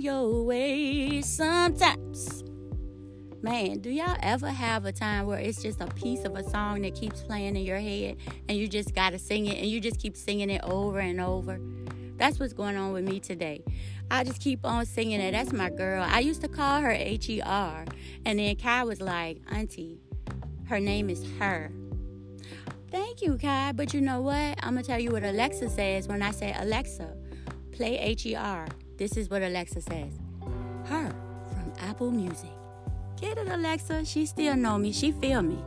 your way sometimes. Man, do y'all ever have a time where it's just a piece of a song that keeps playing in your head and you just gotta sing it and you just keep singing it over and over? That's what's going on with me today. I just keep on singing it. That's my girl. I used to call her H E R. And then Kai was like, Auntie, her name is her. Thank you, Kai. But you know what? I'm going to tell you what Alexa says when I say, Alexa, play H E R. This is what Alexa says Her from Apple Music. Get it, Alexa. She still know me. She feel me.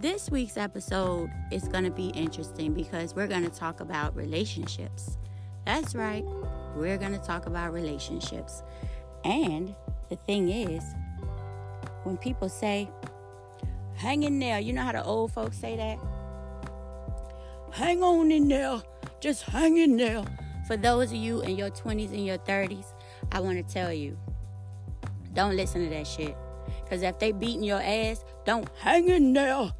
This week's episode is going to be interesting because we're going to talk about relationships. That's right. We're going to talk about relationships. And the thing is, when people say, hang in there, you know how the old folks say that? Hang on in there. Just hang in there. For those of you in your 20s and your 30s, I want to tell you don't listen to that shit. Because if they beating your ass, don't hang in there.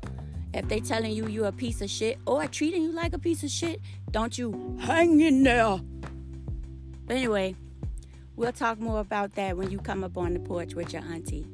If they telling you you're a piece of shit or treating you like a piece of shit, don't you hang in there. But anyway, we'll talk more about that when you come up on the porch with your auntie.